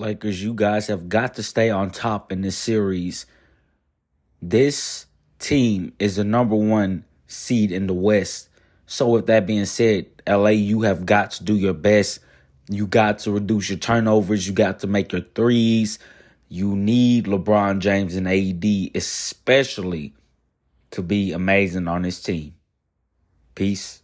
Lakers, you guys have got to stay on top in this series. This team is the number one seed in the West. So, with that being said, LA, you have got to do your best. You got to reduce your turnovers. You got to make your threes. You need LeBron James and AD, especially to be amazing on this team. Peace.